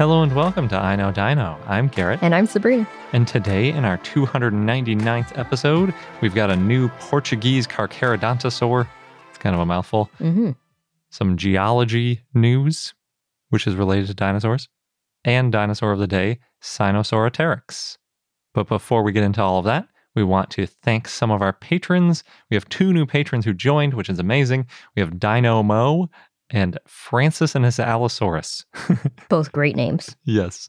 Hello and welcome to I Know Dino. I'm Garrett. And I'm Sabrina. And today, in our 299th episode, we've got a new Portuguese Carcharodontosaur. It's kind of a mouthful. Mm-hmm. Some geology news, which is related to dinosaurs, and dinosaur of the day, Sinosauropteryx. But before we get into all of that, we want to thank some of our patrons. We have two new patrons who joined, which is amazing. We have Dino Mo and Francis and his Allosaurus. Both great names. yes.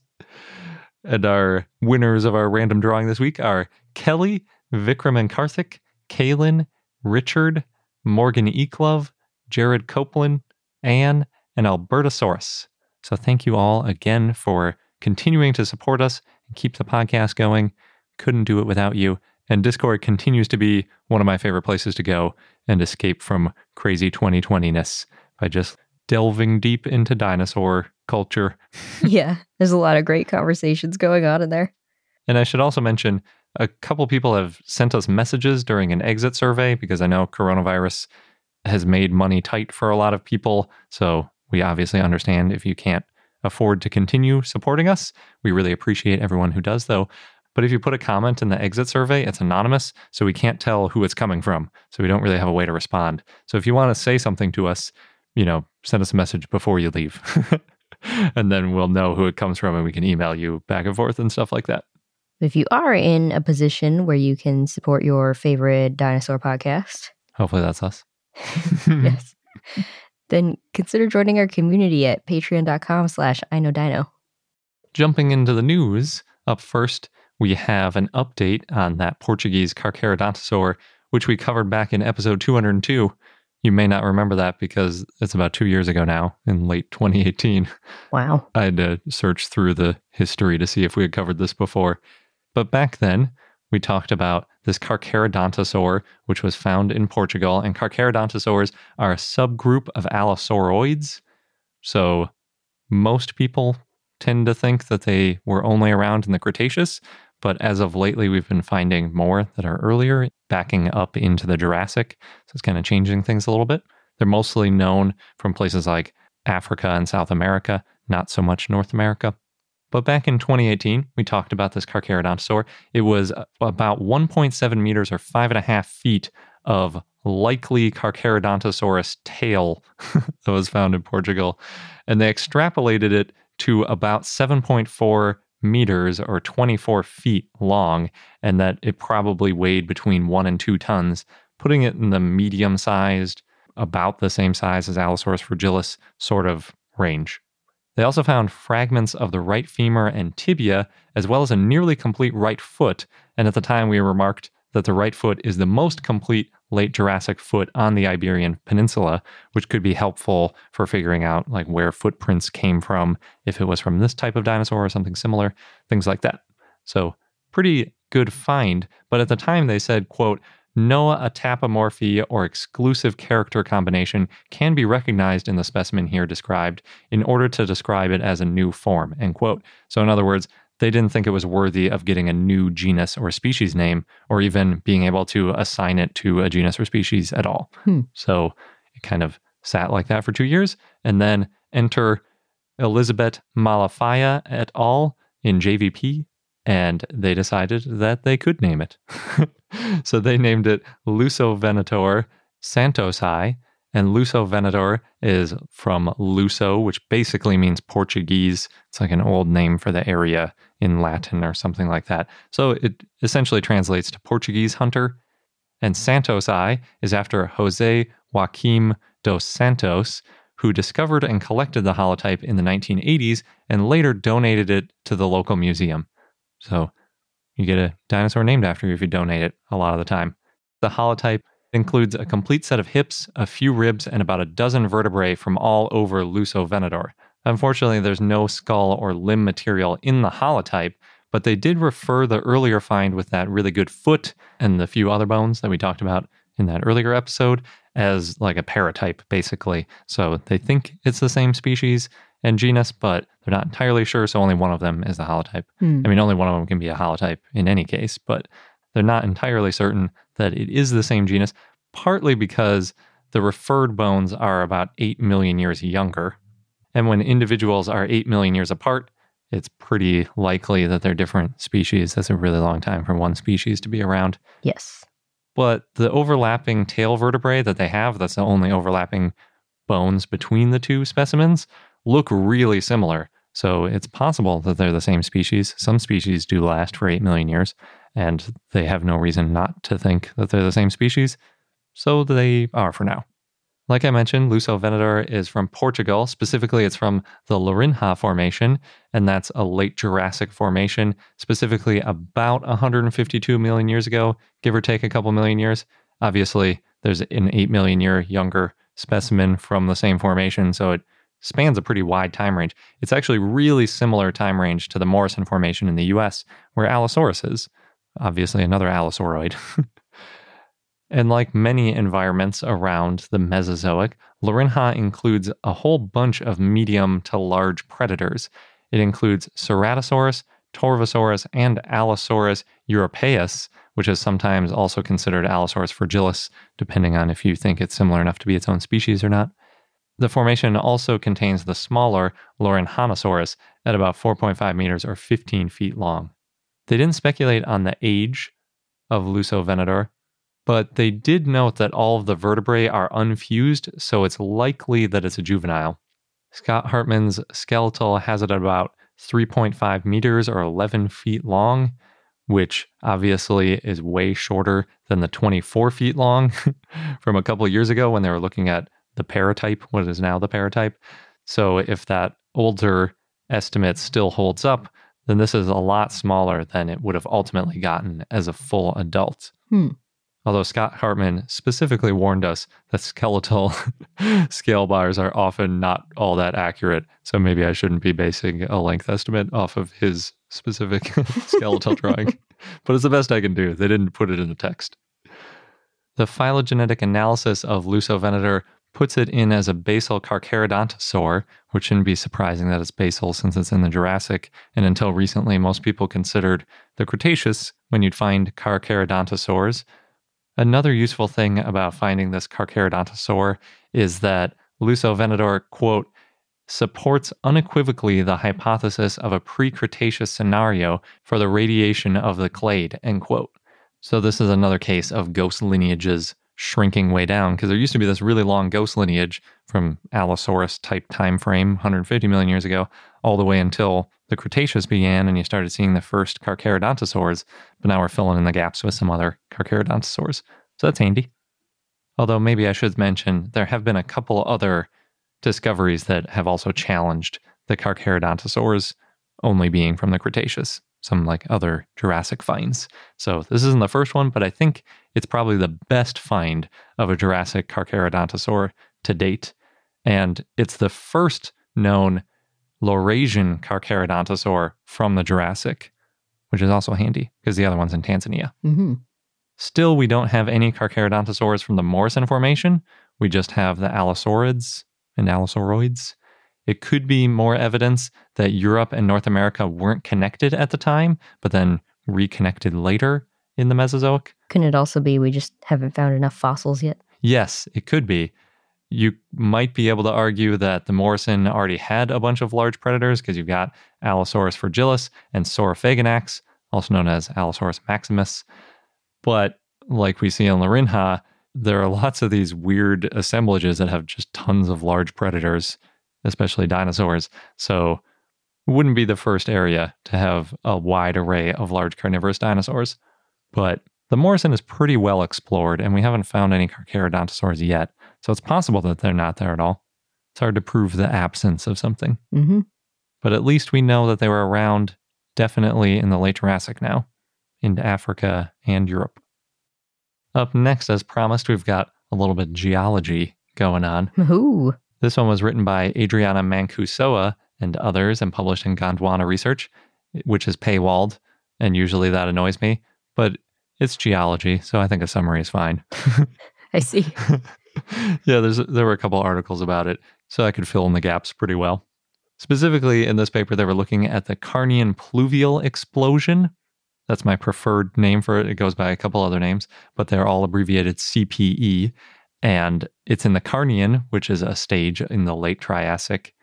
And our winners of our random drawing this week are Kelly, Vikram and Karthik, Kaylin, Richard, Morgan Eklove, Jared Copeland, Anne, and Albertosaurus. So thank you all again for continuing to support us and keep the podcast going. Couldn't do it without you. And Discord continues to be one of my favorite places to go and escape from crazy 2020 ness by just delving deep into dinosaur culture. yeah, there's a lot of great conversations going on in there. And I should also mention a couple people have sent us messages during an exit survey because I know coronavirus has made money tight for a lot of people. So we obviously understand if you can't afford to continue supporting us. We really appreciate everyone who does, though. But if you put a comment in the exit survey, it's anonymous, so we can't tell who it's coming from. So we don't really have a way to respond. So if you want to say something to us, you know, send us a message before you leave. and then we'll know who it comes from and we can email you back and forth and stuff like that. If you are in a position where you can support your favorite dinosaur podcast, hopefully that's us. yes. Then consider joining our community at patreon.com slash I know dino. Jumping into the news, up first, we have an update on that Portuguese Carcharodontosaur, which we covered back in episode 202. You may not remember that because it's about two years ago now, in late 2018. Wow. I had to search through the history to see if we had covered this before. But back then, we talked about this Carcharodontosaur, which was found in Portugal. And Carcharodontosaurs are a subgroup of Allosauroids. So most people tend to think that they were only around in the Cretaceous, but as of lately, we've been finding more that are earlier, backing up into the Jurassic. So it's kind of changing things a little bit. They're mostly known from places like Africa and South America, not so much North America. But back in 2018, we talked about this Carcharodontosaur. It was uh, about 1.7 meters or five and a half feet of likely Carcharodontosaurus tail that was found in Portugal. And they extrapolated it to about 7.4 meters or 24 feet long, and that it probably weighed between one and two tons, putting it in the medium sized, about the same size as Allosaurus fragilis sort of range. They also found fragments of the right femur and tibia, as well as a nearly complete right foot, and at the time we remarked that the right foot is the most complete late Jurassic foot on the Iberian Peninsula, which could be helpful for figuring out like where footprints came from, if it was from this type of dinosaur or something similar, things like that. So pretty good find, but at the time they said, quote, no autapomorphy or exclusive character combination can be recognized in the specimen here described in order to describe it as a new form, end quote. So in other words, they didn't think it was worthy of getting a new genus or species name or even being able to assign it to a genus or species at all. Hmm. So it kind of sat like that for two years. And then enter Elizabeth Malafaia et al. in JVP, and they decided that they could name it. so they named it Luso Lusovenator santosi, And Lusovenator is from Luso, which basically means Portuguese. It's like an old name for the area in Latin or something like that. So it essentially translates to Portuguese hunter. And santosi is after Jose Joaquim dos Santos, who discovered and collected the holotype in the 1980s and later donated it to the local museum. So you get a dinosaur named after you if you donate it a lot of the time. The holotype includes a complete set of hips, a few ribs, and about a dozen vertebrae from all over Lusovenator. Unfortunately, there's no skull or limb material in the holotype, but they did refer the earlier find with that really good foot and the few other bones that we talked about in that earlier episode as like a paratype, basically. So they think it's the same species and genus, but they're not entirely sure. So only one of them is the holotype. Hmm. I mean, only one of them can be a holotype in any case, but they're not entirely certain that it is the same genus, partly because the referred bones are about 8 million years younger. And when individuals are 8 million years apart, it's pretty likely that they're different species. That's a really long time for one species to be around. Yes. But the overlapping tail vertebrae that they have, that's the only overlapping bones between the two specimens, look really similar. So it's possible that they're the same species. Some species do last for 8 million years, and they have no reason not to think that they're the same species. So they are for now. Like I mentioned, Lusovenator is from Portugal. Specifically, it's from the Lourinhã Formation, and that's a late Jurassic formation, specifically about 152 million years ago, give or take a couple million years. Obviously, there's an 8 million year younger specimen from the same formation, so it spans a pretty wide time range. It's actually really similar time range to the Morrison Formation in the US, where Allosaurus is. Obviously, another Allosauroid. And like many environments around the Mesozoic, Lourinhã includes a whole bunch of medium to large predators. It includes Ceratosaurus, Torvosaurus, and Allosaurus europaeus, which is sometimes also considered Allosaurus fragilis, depending on if you think it's similar enough to be its own species or not. The formation also contains the smaller Lourinhanosaurus at about 4.5 meters or 15 feet long. They didn't speculate on the age of Lusovenator, but they did note that all of the vertebrae are unfused, so it's likely that it's a juvenile. Scott Hartman's skeletal has it at about 3.5 meters or 11 feet long, which obviously is way shorter than the 24 feet long from a couple years ago when they were looking at the paratype, what is now the paratype. So if that older estimate still holds up, then this is a lot smaller than it would have ultimately gotten as a full adult. Hmm. Although Scott Hartman specifically warned us that skeletal scale bars are often not all that accurate. So maybe I shouldn't be basing a length estimate off of his specific skeletal drawing. But it's the best I can do. They didn't put it in the text. The phylogenetic analysis of Lusovenator puts it in as a basal carcharodontosaur, which shouldn't be surprising that it's basal since it's in the Jurassic. And until recently, most people considered the Cretaceous when you'd find carcharodontosaurs. Another useful thing about finding this Carcharodontosaur is that Luso Lusovenator, quote, supports unequivocally the hypothesis of a pre Cretaceous scenario for the radiation of the clade, end quote. So, this is another case of ghost lineages shrinking way down because there used to be this really long ghost lineage from Allosaurus type time frame 150 million years ago all the way until the Cretaceous began and you started seeing the first Carcharodontosaurs, but now we're filling in the gaps with some other Carcharodontosaurs. So that's handy. Although maybe I should mention there have been a couple other discoveries that have also challenged the Carcharodontosaurs only being from the Cretaceous, some like other Jurassic finds. So this isn't the first one, but I think it's probably the best find of a Jurassic Carcharodontosaur to date. And it's the first known Laurasian Carcharodontosaur from the Jurassic, which is also handy because the other one's in Tanzania. hmm Still, we don't have any Carcharodontosaurs from the Morrison Formation. We just have the Allosaurids and Allosauroids. It could be more evidence that Europe and North America weren't connected at the time, but then reconnected later in the Mesozoic. Couldn't it also be we just haven't found enough fossils yet? Yes, it could be. You might be able to argue that the Morrison already had a bunch of large predators because you've got Allosaurus fragilis and Saurophaganax, also known as Allosaurus maximus. But like we see in Lourinhã, there are lots of these weird assemblages that have just tons of large predators, especially dinosaurs. So wouldn't be the first area to have a wide array of large carnivorous dinosaurs. But the Morrison is pretty well explored, and we haven't found any Carcharodontosaurs yet. So it's possible that they're not there at all. It's hard to prove the absence of something. Mm-hmm. But at least we know that they were around definitely in the late Jurassic now, into Africa and Europe. Up next, as promised, we've got a little bit of geology going on. Ooh. This one was written by Adriana Mancuso and others and published in Gondwana Research, which is paywalled, and usually that annoys me, but it's geology, so I think a summary is fine. I see. yeah, there's there were a couple articles about it, so I could fill in the gaps pretty well. Specifically, in this paper, they were looking at the Carnian pluvial explosion. That's my preferred name for it. It goes by a couple other names, but they're all abbreviated CPE. And it's in the Carnian, which is a stage in the late Triassic,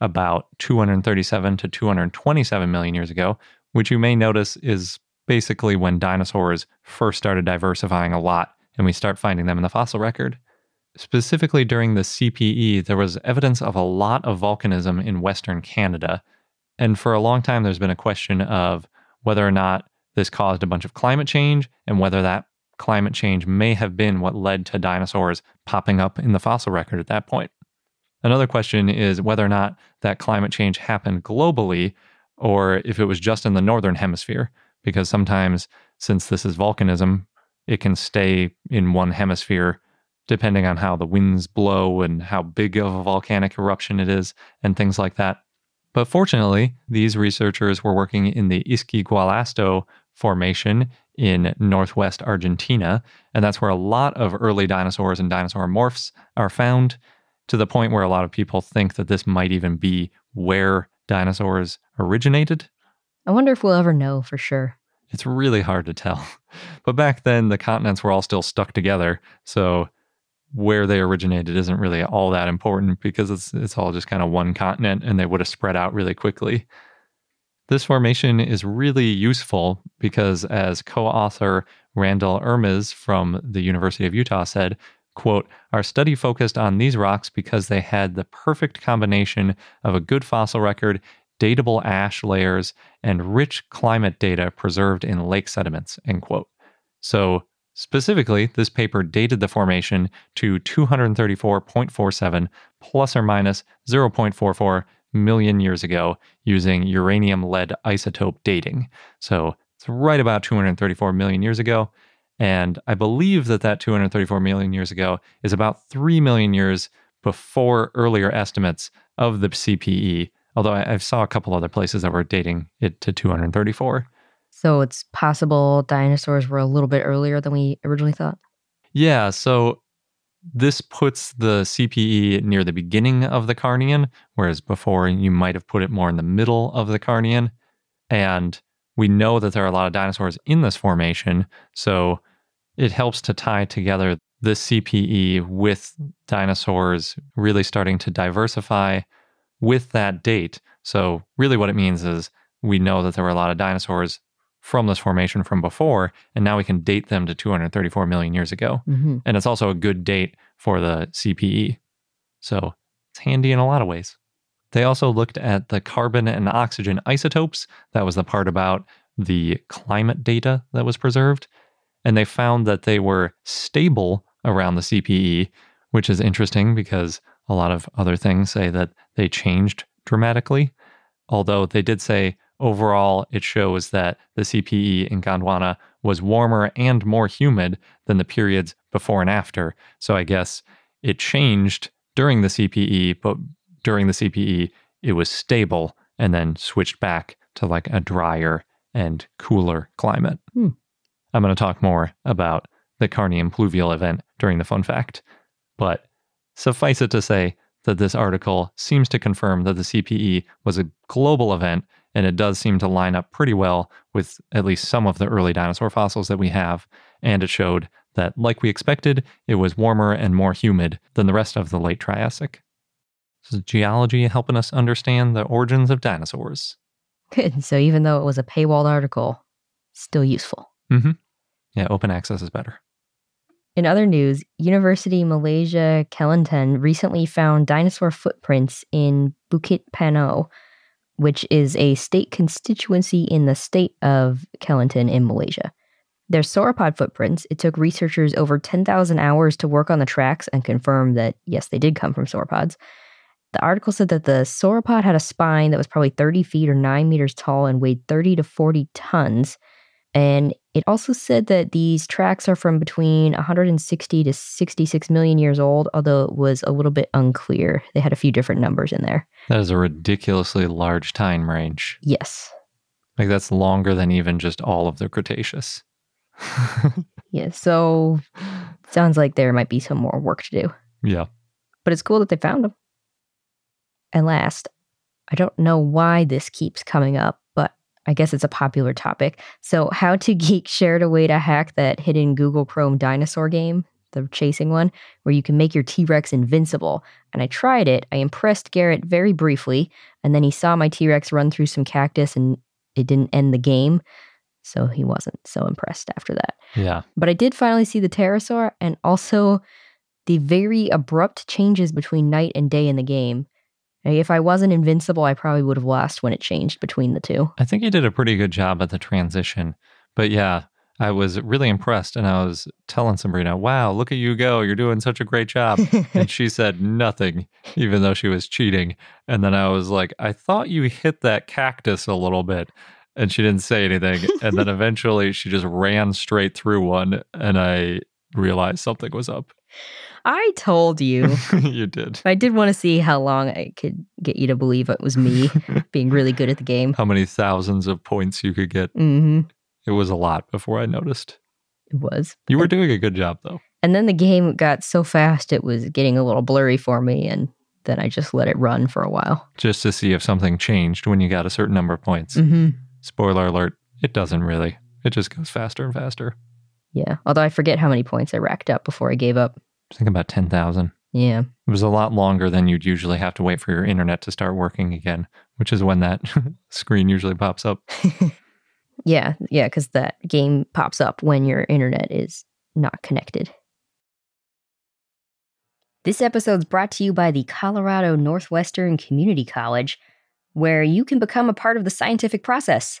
about 237 to 227 million years ago, which you may notice is basically when dinosaurs first started diversifying a lot and we start finding them in the fossil record. Specifically during the CPE, there was evidence of a lot of volcanism in Western Canada. And for a long time, there's been a question of whether or not this caused a bunch of climate change and whether that climate change may have been what led to dinosaurs popping up in the fossil record at that point. Another question is whether or not that climate change happened globally or if it was just in the northern hemisphere, because sometimes, since this is volcanism, it can stay in one hemisphere depending on how the winds blow and how big of a volcanic eruption it is and things like that. But fortunately, these researchers were working in the Ischigualasto Formation in northwest Argentina, and that's where a lot of early dinosaurs and dinosaur morphs are found, to the point where a lot of people think that this might even be where dinosaurs originated. I wonder if we'll ever know for sure. It's really hard to tell. But back then, the continents were all still stuck together. So where they originated isn't really all that important because it's it's all just kind of one continent and they would have spread out really quickly. This formation is really useful because as co-author Randall Irmis from the University of Utah said, quote, our study focused on these rocks because they had the perfect combination of a good fossil record, datable ash layers, and rich climate data preserved in lake sediments, end quote. So Specifically, this paper dated the formation to 234.47 plus or minus 0.44 million years ago using uranium lead isotope dating. So it's right about 234 million years ago. And I believe that that 234 million years ago is about 3 million years before earlier estimates of the CPE, although I, I saw a couple other places that were dating it to 234. So it's possible dinosaurs were a little bit earlier than we originally thought. Yeah, so this puts the CPE near the beginning of the Carnian, whereas before you might have put it more in the middle of the Carnian. And we know that there are a lot of dinosaurs in this formation, so it helps to tie together the CPE with dinosaurs really starting to diversify with that date. So, really, what it means is we know that there were a lot of dinosaurs from this formation from before, and now we can date them to 234 million years ago. Mm-hmm. And it's also a good date for the CPE. So it's handy in a lot of ways. They also looked at the carbon and oxygen isotopes. That was the part about the climate data that was preserved. And they found that they were stable around the CPE, which is interesting because a lot of other things say that they changed dramatically. Although they did say Overall, it shows that the CPE in Gondwana was warmer and more humid than the periods before and after. So I guess it changed during the CPE, but during the CPE, it was stable and then switched back to like a drier and cooler climate. Hmm. I'm going to talk more about the Carnian pluvial event during the fun fact, but suffice it to say that this article seems to confirm that the CPE was a global event and it does seem to line up pretty well with at least some of the early dinosaur fossils that we have. And it showed that, like we expected, it was warmer and more humid than the rest of the late Triassic. This is geology helping us understand the origins of dinosaurs. Good. So even though it was a paywalled article, still useful. Mm-hmm. Yeah, open access is better. In other news, University Malaysia Kelantan recently found dinosaur footprints in Bukit Panau, which is a state constituency in the state of Kelantan in Malaysia. They're sauropod footprints. It took researchers over 10,000 hours to work on the tracks and confirm that, yes, they did come from sauropods. The article said that the sauropod had a spine that was probably 30 feet or 9 meters tall and weighed 30 to 40 tons. And it also said that these tracks are from between 160 to 66 million years old, although it was a little bit unclear. They had a few different numbers in there. That is a ridiculously large time range. Yes. Like that's longer than even just all of the Cretaceous. Yeah. So sounds like there might be some more work to do, yeah. but it's cool that they found them. And last, I don't know why this keeps coming up, I guess it's a popular topic. So, How to Geek shared a way to hack that hidden Google Chrome dinosaur game, the chasing one, where you can make your T Rex invincible. And I tried it. I impressed Garrett very briefly, and then he saw my T Rex run through some cactus and it didn't end the game. So, he wasn't so impressed after that. Yeah. But I did finally see the pterosaur and also the very abrupt changes between night and day in the game. If I wasn't invincible, I probably would have lost when it changed between the two. I think you did a pretty good job at the transition. But yeah, I was really impressed and I was telling Sabrina, wow, look at you go. You're doing such a great job. and she said nothing, even though she was cheating. And then I was like, I thought you hit that cactus a little bit. And she didn't say anything. And then eventually she just ran straight through one. And I realized something was up. I told you. you did. I did want to see how long I could get you to believe it was me being really good at the game. How many thousands of points you could get. hmm It was a lot before I noticed. It was. You were doing a good job, though. And then the game got so fast it was getting a little blurry for me, and then I just let it run for a while. Just to see if something changed when you got a certain number of points. hmm Spoiler alert, it doesn't really. It just goes faster and faster. Yeah. Although I forget how many points I racked up before I gave up. I think about 10,000. Yeah. It was a lot longer than you'd usually have to wait for your internet to start working again, which is when that screen usually pops up. Yeah. Yeah. Because that game pops up when your internet is not connected. This episode is brought to you by the Colorado Northwestern Community College, where you can become a part of the scientific process.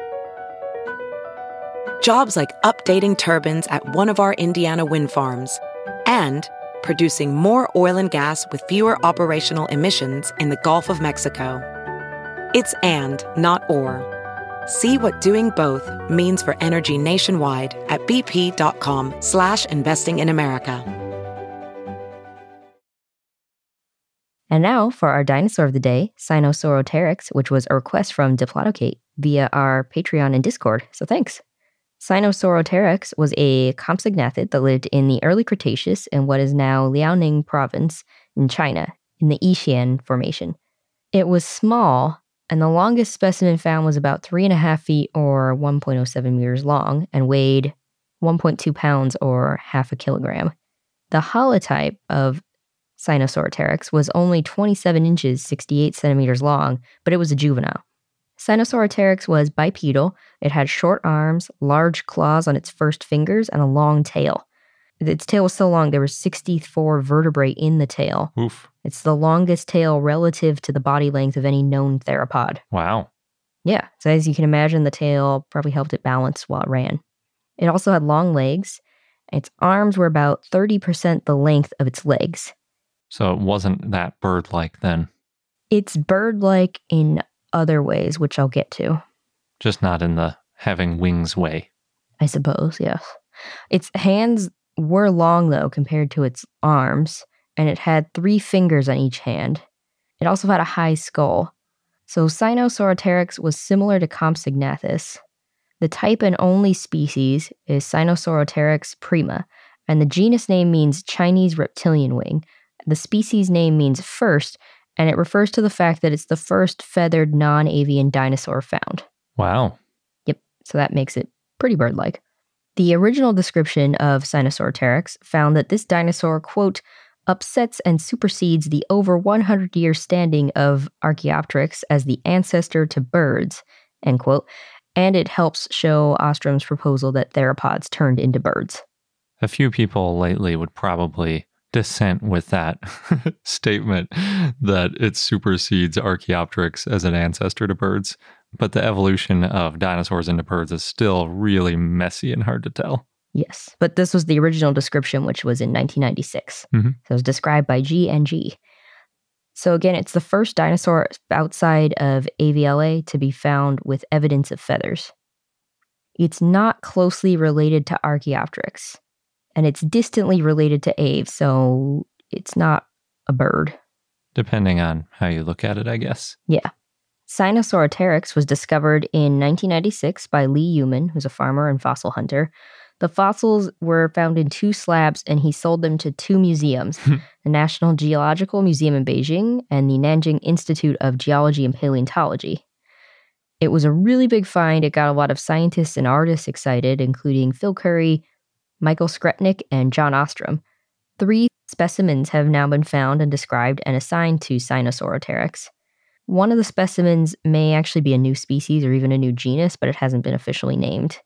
Jobs like updating turbines at one of our Indiana wind farms and producing more oil and gas with fewer operational emissions in the Gulf of Mexico. It's and, not or. See what doing both means for energy nationwide at bp.com slash investing in America. And now for our dinosaur of the day, Sinosauropteryx, which was a request from Diplodocate via our Patreon and Discord. So thanks. Sinosauropteryx was a compsognathid that lived in the early Cretaceous in what is now Liaoning province in China, in the Yixian Formation. It was small, and the longest specimen found was about three and a half feet or 1.07 meters long and weighed 1.2 pounds or half a kilogram. The holotype of Sinosauropteryx was only 27 inches, 68 centimeters long, but it was a juvenile. Sinosauropteryx was bipedal. It had short arms, large claws on its first fingers, and a long tail. Its tail was so long there were 64 vertebrae in the tail. Oof. It's the longest tail relative to the body length of any known theropod. Wow. Yeah, so as you can imagine, the tail probably helped it balance while it ran. It also had long legs. Its arms were about 30% the length of its legs. So it wasn't that bird like then, It's bird like in other ways, which I'll get to, just not in the having wings way. I suppose, yes. Its hands were long, though, compared to its arms, and it had three fingers on each hand. It also had a high skull. So Sinosauropteryx was similar to Compsognathus. The type and only species is Sinosauropteryx prima, and the genus name means Chinese reptilian wing. The species name means first, and it refers to the fact that it's the first feathered non avian dinosaur found. Wow. Yep, so that makes it pretty bird like. The original description of Sinosauropteryx found that this dinosaur, quote, upsets and supersedes the over 100 year standing of Archaeopteryx as the ancestor to birds, end quote, and it helps show Ostrom's proposal that theropods turned into birds. A few people lately would probably dissent with that statement that it supersedes Archaeopteryx as an ancestor to birds. But the evolution of dinosaurs into birds is still really messy and hard to tell. Yes, but this was the original description, which was in 1996. Mhm. So it was described by Ji and Ji. So again, it's the first dinosaur outside of Avialae to be found with evidence of feathers. It's not closely related to Archaeopteryx, and it's distantly related to Ave, so it's not a bird. Depending on how you look at it, I guess. Yeah. Sinosauropteryx was discovered in 1996 by Li Yumin, who's a farmer and fossil hunter. The fossils were found in two slabs, and he sold them to two museums hmm. the National Geological Museum in Beijing and the Nanjing Institute of Geology and Paleontology. It was a really big find. It got a lot of scientists and artists excited, including Phil Currie, Michael Skrepnik, and John Ostrom. Three specimens have now been found and described and assigned to Sinosauropteryx. One of the specimens may actually be a new species or even a new genus, but it hasn't been officially named.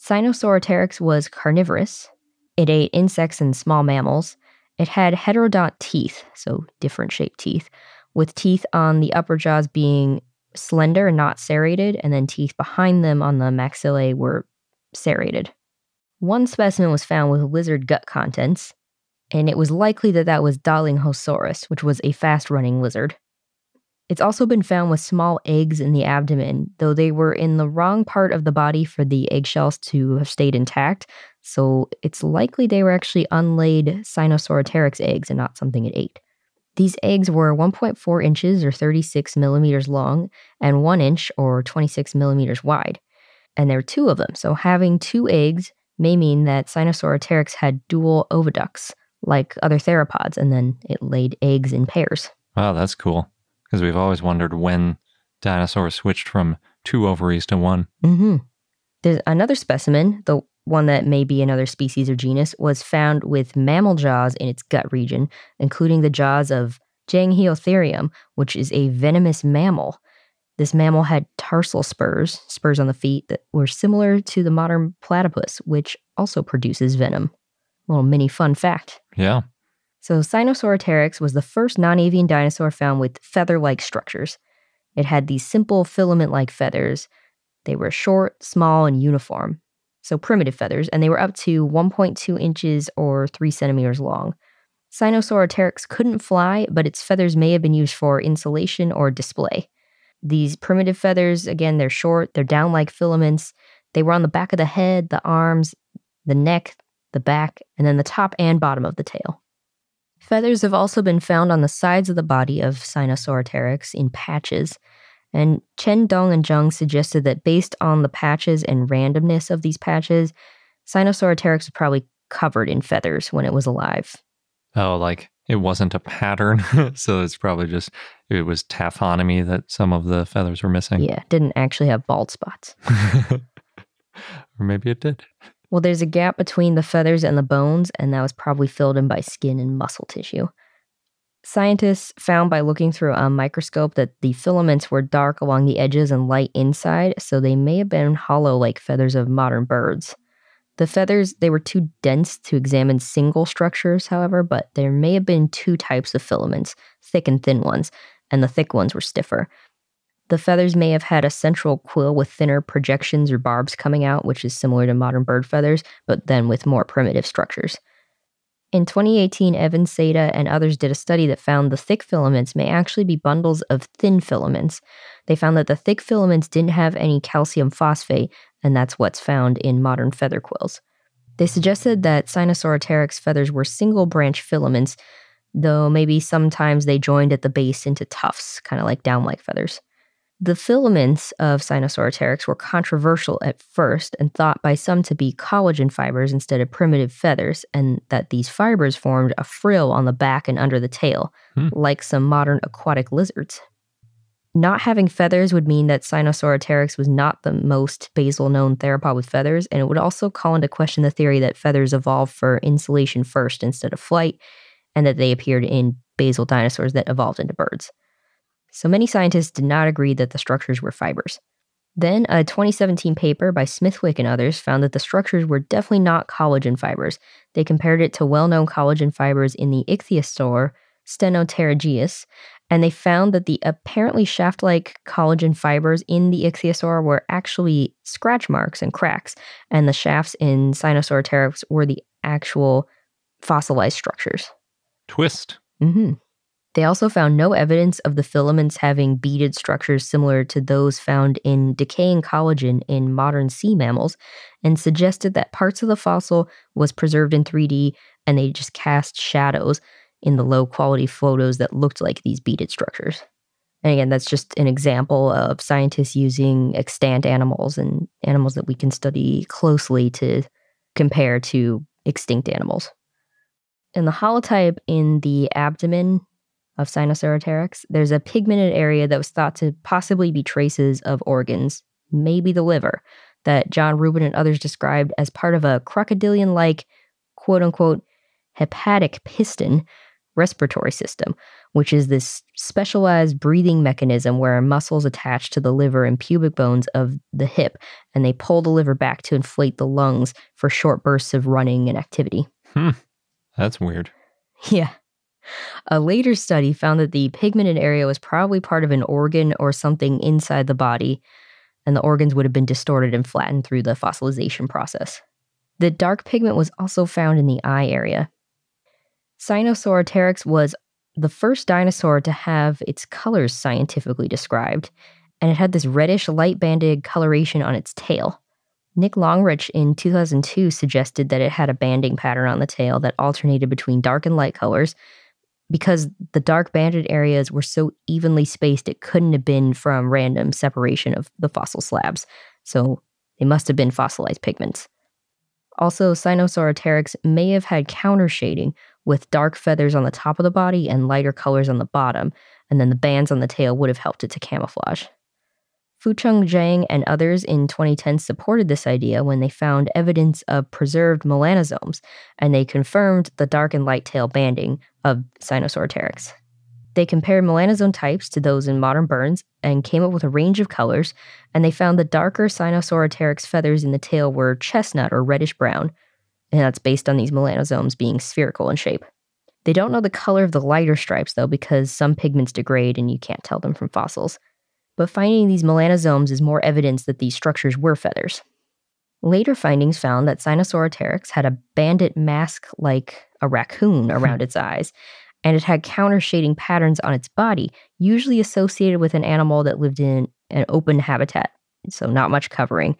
Sinosauropteryx was carnivorous. It ate insects and small mammals. It had heterodont teeth, so different shaped teeth, with teeth on the upper jaws being slender and not serrated, and then teeth behind them on the maxillae were serrated. One specimen was found with lizard gut contents, and it was likely that that was Dalinghosaurus, which was a fast running lizard. It's also been found with small eggs in the abdomen, though they were in the wrong part of the body for the eggshells to have stayed intact, so it's likely they were actually unlaid Sinosauropteryx eggs and not something it ate. These eggs were 1.4 inches or 36 millimeters long and 1 inch or 26 millimeters wide. And there were two of them, so having two eggs may mean that Sinosauropteryx had dual oviducts, like other theropods, and then it laid eggs in pairs. Wow, that's cool. Because we've always wondered when dinosaurs switched from two ovaries to one. Mm-hmm. There's another specimen, the one that may be another species or genus, was found with mammal jaws in its gut region, including the jaws of Zhangheotherium, which is a venomous mammal. This mammal had tarsal spurs, spurs on the feet that were similar to the modern platypus, which also produces venom. A little mini fun fact. Yeah. So, Sinosauropteryx was the first non avian dinosaur found with feather like structures. It had these simple filament like feathers. They were short, small, and uniform. So, primitive feathers, and they were up to 1.2 inches or 3 centimeters long. Sinosauropteryx couldn't fly, but its feathers may have been used for insulation or display. These primitive feathers, again, they're short, they're down like filaments. They were on the back of the head, the arms, the neck, the back, and then the top and bottom of the tail. Feathers have also been found on the sides of the body of Sinosauropteryx in patches, And Chen Dong and Zhen suggested that based on the patches and randomness of these patches, Sinosauropteryx was probably covered in feathers when it was alive. Oh, like it wasn't a pattern. so it's probably just, it was taphonomy that some of the feathers were missing. Yeah, didn't actually have bald spots. or maybe it did. Well, there's a gap between the feathers and the bones, and that was probably filled in by skin and muscle tissue. Scientists found by looking through a microscope that the filaments were dark along the edges and light inside, so they may have been hollow like feathers of modern birds. The feathers, they were too dense to examine single structures, however, but there may have been two types of filaments, thick and thin ones, and the thick ones were stiffer. The feathers may have had a central quill with thinner projections or barbs coming out, which is similar to modern bird feathers, but then with more primitive structures. In 2018, Evan Saitta and others did a study that found the thick filaments may actually be bundles of thin filaments. They found that the thick filaments didn't have any calcium phosphate, and that's what's found in modern feather quills. They suggested that Sinosauropteryx feathers were single branch filaments, though maybe sometimes they joined at the base into tufts, kind of like down like feathers. The filaments of Sinosauropteryx were controversial at first and thought by some to be collagen fibers instead of primitive feathers, and that these fibers formed a frill on the back and under the tail, hmm. like some modern aquatic lizards. Not having feathers would mean that Sinosauropteryx was not the most basal known theropod with feathers, and it would also call into question the theory that feathers evolved for insulation first instead of flight, and that they appeared in basal dinosaurs that evolved into birds so many scientists did not agree that the structures were fibers. Then, a 2017 paper by Smithwick and others found that the structures were definitely not collagen fibers. They compared it to well known collagen fibers in the ichthyosaur, Stenopterygius, and they found that the apparently shaft like collagen fibers in the ichthyosaur were actually scratch marks and cracks, and the shafts in Sinosauropteryx were the actual fossilized structures. Twist. Mm-hmm. They also found no evidence of the filaments having beaded structures similar to those found in decaying collagen in modern sea mammals and suggested that parts of the fossil was preserved in 3D and they just cast shadows in the low quality photos that looked like these beaded structures. And again, that's just an example of scientists using extant animals and animals that we can study closely to compare to extinct animals. And the holotype in the abdomen of Sinosauropteryx, there's a pigmented area that was thought to possibly be traces of organs, maybe the liver, that John Ruben and others described as part of a crocodilian like, quote unquote, hepatic piston respiratory system, which is this specialized breathing mechanism where muscles attach to the liver and pubic bones of the hip, and they pull the liver back to inflate the lungs for short bursts of running and activity. Hmm. That's weird. Yeah. A later study found that the pigmented area was probably part of an organ or something inside the body, and the organs would have been distorted and flattened through the fossilization process. The dark pigment was also found in the eye area. Sinosauropteryx was the first dinosaur to have its colors scientifically described, and it had this reddish light banded coloration on its tail. Nick Longrich in 2002 suggested that it had a banding pattern on the tail that alternated between dark and light colors, because the dark banded areas were so evenly spaced, it couldn't have been from random separation of the fossil slabs. So they must have been fossilized pigments. Also, Sinosauropteryx may have had counter shading with dark feathers on the top of the body and lighter colors on the bottom, and then the bands on the tail would have helped it to camouflage. Fucheng Zhang and others in 2010 supported this idea when they found evidence of preserved melanosomes, and they confirmed the dark and light tail banding of Sinosauropteryx. They compared melanosome types to those in modern burns and came up with a range of colors, and they found the darker Sinosauropteryx feathers in the tail were chestnut or reddish brown, and that's based on these melanosomes being spherical in shape. They don't know the color of the lighter stripes, though, because some pigments degrade and you can't tell them from fossils but finding these melanosomes is more evidence that these structures were feathers. Later findings found that Sinosauropteryx had a bandit mask like a raccoon hmm. around its eyes, and it had counter shading patterns on its body, usually associated with an animal that lived in an open habitat, so not much covering,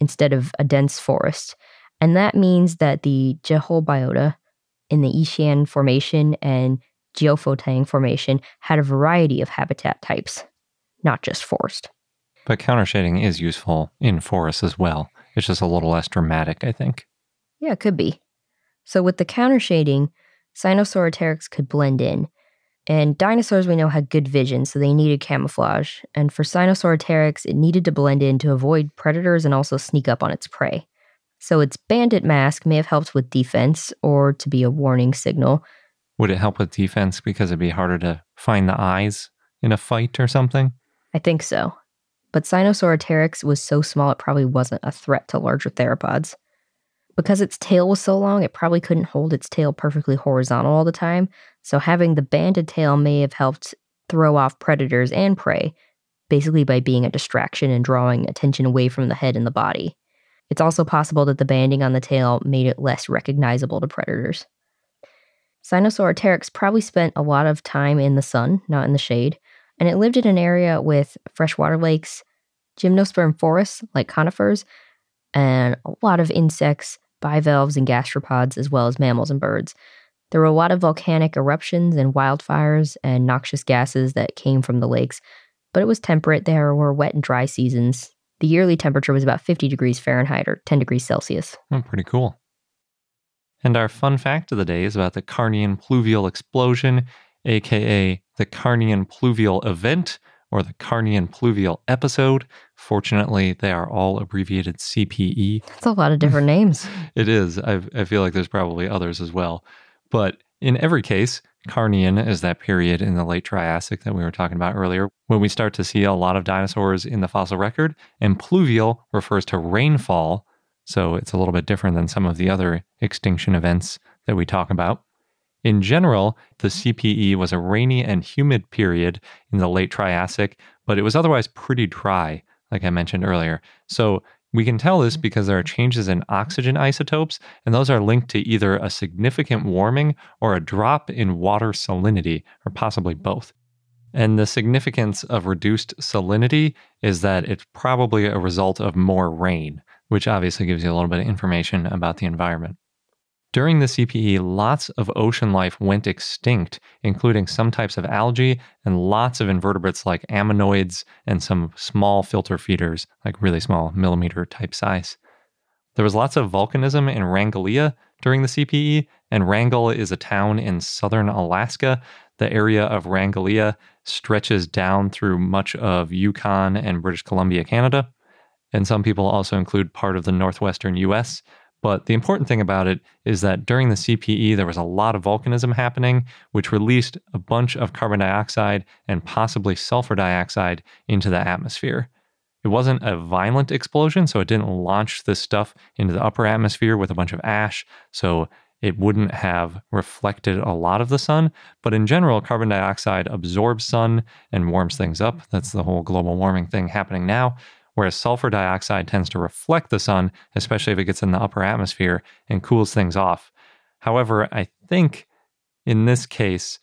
instead of a dense forest. And that means that the Jehol biota in the Yixian Formation and Jiufotang Formation had a variety of habitat types. not just forest. But counter shading is useful in forests as well. It's just a little less dramatic, I think. Yeah, it could be. So with the counter shading, Sinosauropteryx could blend in. And dinosaurs we know had good vision, so they needed camouflage. And for Sinosauropteryx, it needed to blend in to avoid predators and also sneak up on its prey. So its bandit mask may have helped with defense or to be a warning signal. Would it help with defense because it'd be harder to find the eyes in a fight or something? I think so. But Sinosauropteryx was so small it probably wasn't a threat to larger theropods. Because its tail was so long, it probably couldn't hold its tail perfectly horizontal all the time, so having the banded tail may have helped throw off predators and prey, basically by being a distraction and drawing attention away from the head and the body. It's also possible that the banding on the tail made it less recognizable to predators. Sinosauropteryx probably spent a lot of time in the sun, not in the shade, and it lived in an area with freshwater lakes, gymnosperm forests like conifers, and a lot of insects, bivalves, and gastropods, as well as mammals and birds. There were a lot of volcanic eruptions and wildfires and noxious gases that came from the lakes, but it was temperate. There were wet and dry seasons. The yearly temperature was about 50 degrees Fahrenheit or 10 degrees Celsius. Oh, pretty cool. And our fun fact of the day is about the Carnian pluvial explosion, aka the Carnian pluvial event or the Carnian pluvial episode. Fortunately, they are all abbreviated CPE. That's a lot of different names. It is. I, I feel like there's probably others as well. But in every case, Carnian is that period in the late Triassic that we were talking about earlier, when we start to see a lot of dinosaurs in the fossil record. And pluvial refers to rainfall. So it's a little bit different than some of the other extinction events that we talk about. In general, the CPE was a rainy and humid period in the late Triassic, but it was otherwise pretty dry, like I mentioned earlier. So we can tell this mm-hmm. because there are changes in oxygen isotopes, and those are linked to either a significant warming or a drop in water salinity, or possibly mm-hmm. both. And the significance of reduced salinity is that it's probably a result of more rain, which obviously gives you a little bit of information about the environment. During the CPE, lots of ocean life went extinct, including some types of algae and lots of invertebrates like ammonoids and some small filter feeders, like really small millimeter type size. There was lots of volcanism in Wrangellia during the CPE, and Wrangell is a town in southern Alaska. The area of Wrangellia stretches down through much of Yukon and British Columbia, Canada. And some people also include part of the northwestern US. But the important thing about it is that during the CPE, there was a lot of volcanism happening, which released a bunch of carbon dioxide and possibly sulfur dioxide into the atmosphere. It wasn't a violent explosion, so it didn't launch this stuff into the upper atmosphere with a bunch of ash, so it wouldn't have reflected a lot of the sun. But in general, carbon dioxide absorbs sun and warms things up. That's the whole global warming thing happening now whereas sulfur dioxide tends to reflect the sun, especially if it gets in the upper atmosphere and cools things off. However, I think in this case,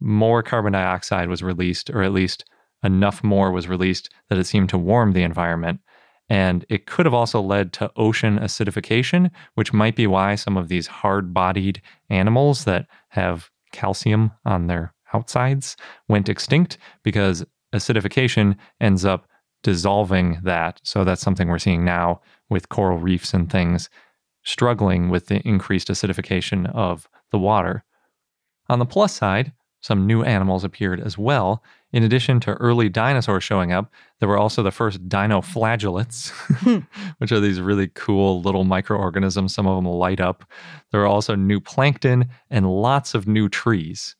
more carbon dioxide was released, or at least enough more was released that it seemed to warm the environment. And it could have also led to ocean acidification, which might be why some of these hard bodied animals that have calcium on their outsides went extinct because acidification ends up dissolving that. So that's something we're seeing now with coral reefs and things struggling with the increased acidification of the water. On the plus side, some new animals appeared as well. In addition to early dinosaurs showing up, there were also the first dinoflagellates, hmm. which are these really cool little microorganisms. Some of them light up. There are also new plankton and lots of new trees.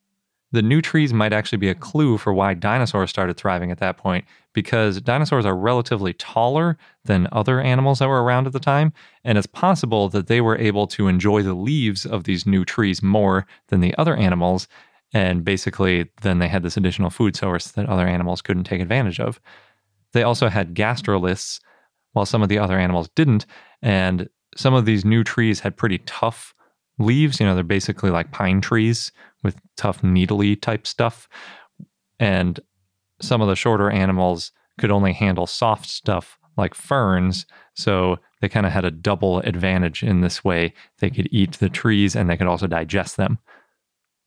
The new trees might actually be a clue for why dinosaurs started thriving at that point, because dinosaurs are relatively taller than other animals that were around at the time, and it's possible that they were able to enjoy the leaves of these new trees more than the other animals, and basically then they had this additional food source that other animals couldn't take advantage of. They also had gastroliths, while some of the other animals didn't, and some of these new trees had pretty tough leaves. You know, they're basically like pine trees tough needly type stuff. And some of the shorter animals could only handle soft stuff like ferns. So they kind of had a double advantage in this way. They could eat the trees and they could also digest them.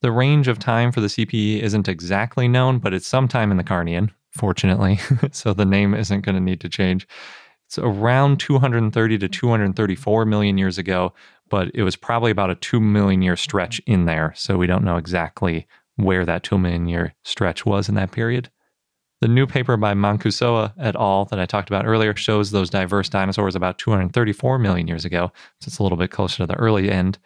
The range of time for the CPE isn't exactly known, but it's sometime in the Carnian, fortunately. so the name isn't going to need to change. It's around 230 to 234 million years ago, but it was probably about a 2 million year stretch in there. So we don't know exactly where that 2 million year stretch was in that period. The new paper by Mancuso et al. that I talked about earlier shows those diverse dinosaurs about 234 million years ago. So it's a little bit closer to the early end.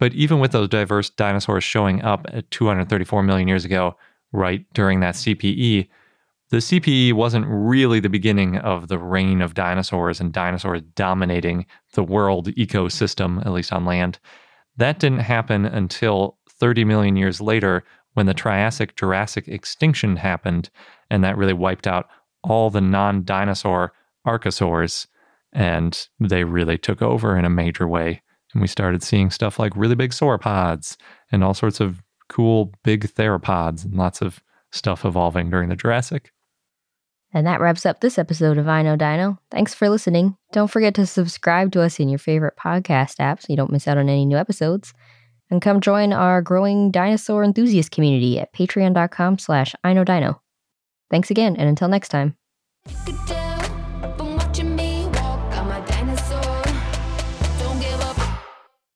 But even with those diverse dinosaurs showing up at 234 million years ago, right during that CPE, the CPE wasn't really the beginning of the reign of dinosaurs and dinosaurs dominating the world ecosystem, at least on land. That didn't happen until 30 million years later when the Triassic Jurassic extinction happened and that really wiped out all the non dinosaur archosaurs. And they really took over in a major way. And we started seeing stuff like really big sauropods and all sorts of cool big theropods and lots of stuff evolving during the Jurassic. And that wraps up this episode of I Know Dino. Thanks for listening. Don't forget to subscribe to us in your favorite podcast app so you don't miss out on any new episodes. And come join our growing dinosaur enthusiast community at patreon.com slash I Know Dino. Thanks again, and until next time.